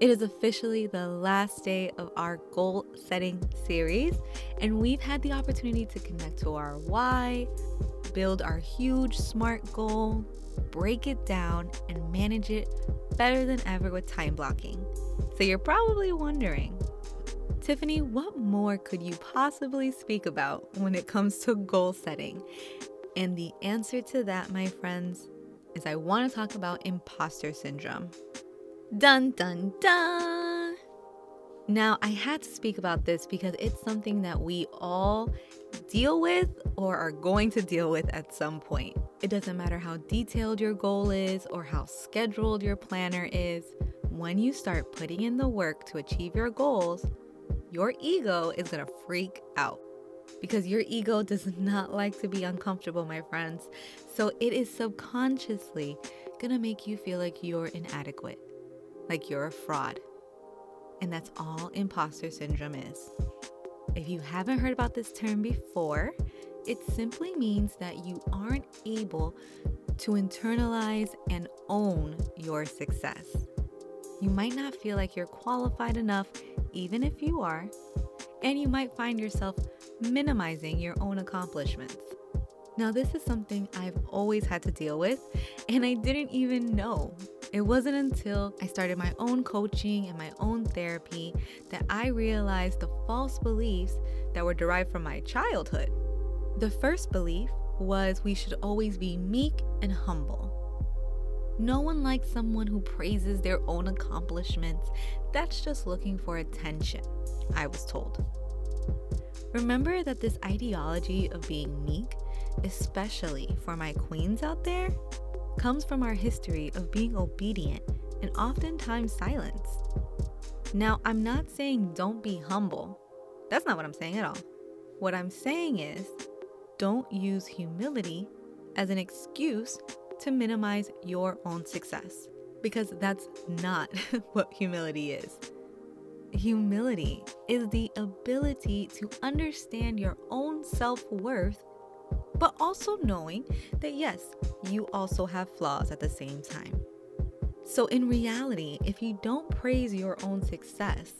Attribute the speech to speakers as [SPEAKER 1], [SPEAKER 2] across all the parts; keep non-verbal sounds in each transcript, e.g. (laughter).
[SPEAKER 1] It is officially the last day of our goal setting series, and we've had the opportunity to connect to our why, build our huge SMART goal, break it down, and manage it better than ever with time blocking. So you're probably wondering, Tiffany, what more could you possibly speak about when it comes to goal setting? And the answer to that, my friends, is I want to talk about imposter syndrome. Dun dun dun! Now, I had to speak about this because it's something that we all deal with or are going to deal with at some point. It doesn't matter how detailed your goal is or how scheduled your planner is, when you start putting in the work to achieve your goals, your ego is gonna freak out because your ego does (laughs) not like to be uncomfortable, my friends. So it is subconsciously gonna make you feel like you're inadequate like you're a fraud. And that's all imposter syndrome is. If you haven't heard about this term before, it simply means that you aren't able to internalize and own your success. You might not feel like you're qualified enough, even if you are, and you might find yourself minimizing your own accomplishments. Now, this is something I've always had to deal with, and I didn't even know it wasn't until I started my own coaching and my own therapy that I realized the false beliefs that were derived from my childhood. The first belief was we should always be meek and humble. No one likes someone who praises their own accomplishments. That's just looking for attention, I was told. Remember that this ideology of being meek, especially for my queens out there, comes from our history of being obedient and oftentimes silence. Now, I'm not saying don't be humble. That's not what I'm saying at all. What I'm saying is don't use humility as an excuse to minimize your own success because that's not (laughs) what humility is. Humility is the ability to understand your own self worth but also knowing that yes, you also have flaws at the same time. So, in reality, if you don't praise your own success,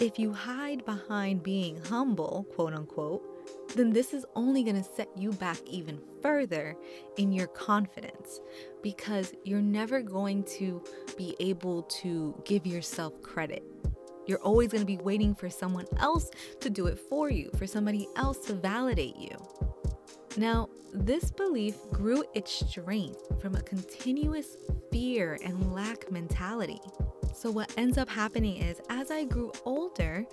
[SPEAKER 1] if you hide behind being humble, quote unquote, then this is only going to set you back even further in your confidence because you're never going to be able to give yourself credit. You're always going to be waiting for someone else to do it for you, for somebody else to validate you. Now, this belief grew its strength from a continuous fear and lack mentality. So, what ends up happening is as I grew older,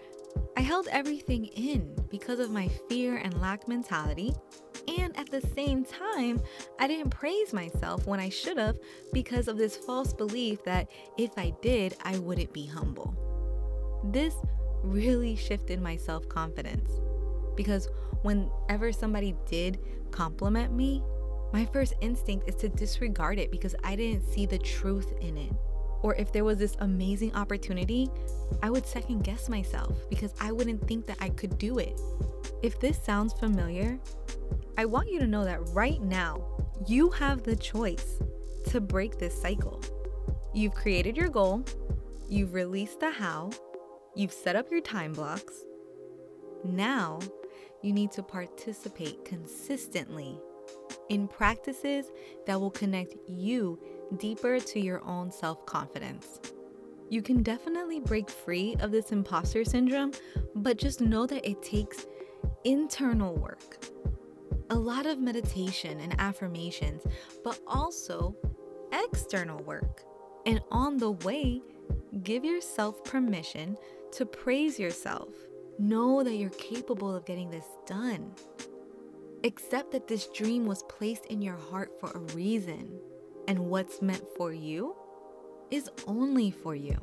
[SPEAKER 1] I held everything in because of my fear and lack mentality. And at the same time, I didn't praise myself when I should have because of this false belief that if I did, I wouldn't be humble. This really shifted my self confidence because whenever somebody did compliment me, my first instinct is to disregard it because I didn't see the truth in it. Or if there was this amazing opportunity, I would second guess myself because I wouldn't think that I could do it. If this sounds familiar, I want you to know that right now, you have the choice to break this cycle. You've created your goal, you've released the how, you've set up your time blocks. Now you need to participate consistently in practices that will connect you deeper to your own self confidence. You can definitely break free of this imposter syndrome, but just know that it takes internal work, a lot of meditation and affirmations, but also external work. And on the way, give yourself permission to praise yourself Know that you're capable of getting this done. Accept that this dream was placed in your heart for a reason, and what's meant for you is only for you.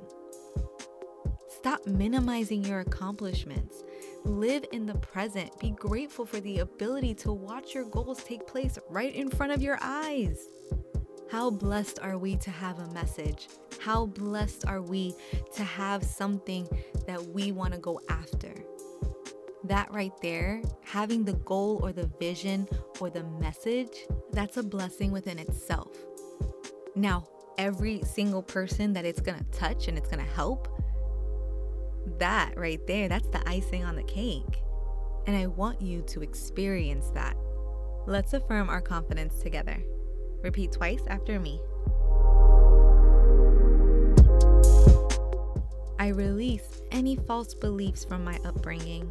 [SPEAKER 1] Stop minimizing your accomplishments Live in the present. Be grateful for the ability to watch your goals take place right in front of your eyes. How blessed are we to have a message? How blessed are we to have something that we want to go after? That right there, having the goal or the vision or the message, that's a blessing within itself. Now, every single person that it's gonna touch and it's gonna help, that right there, that's the icing on the cake. And I want you to experience that. Let's affirm our confidence together. Repeat twice after me. I release any false beliefs from my upbringing.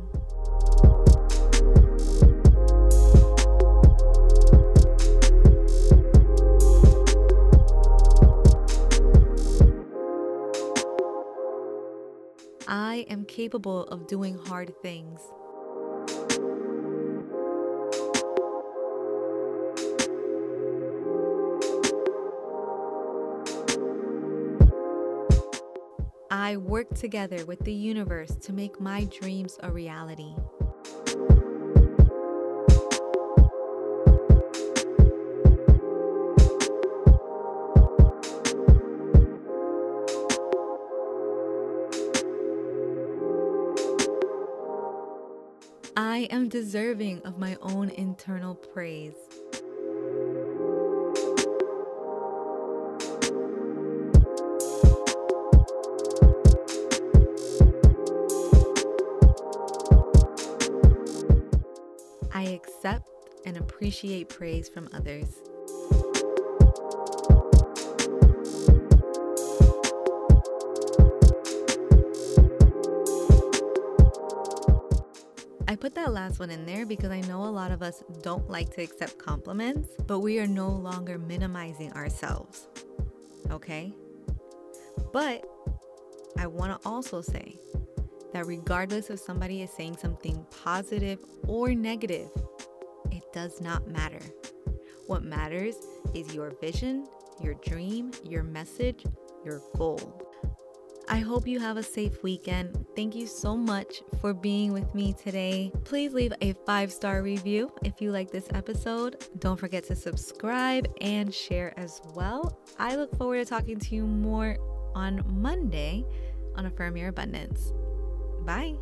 [SPEAKER 1] I am capable of doing hard things. I work together with the universe to make my dreams a reality. I am deserving of my own internal praise. And appreciate praise from others. I put that last one in there because I know a lot of us don't like to accept compliments, but we are no longer minimizing ourselves. Okay? But I want to also say that regardless if somebody is saying something positive or negative, it does not matter. What matters is your vision, your dream, your message, your goal. I hope you have a safe weekend. Thank you so much for being with me today. Please leave a five star review if you like this episode. Don't forget to subscribe and share as well. I look forward to talking to you more on Monday on Affirm Your Abundance. Bye.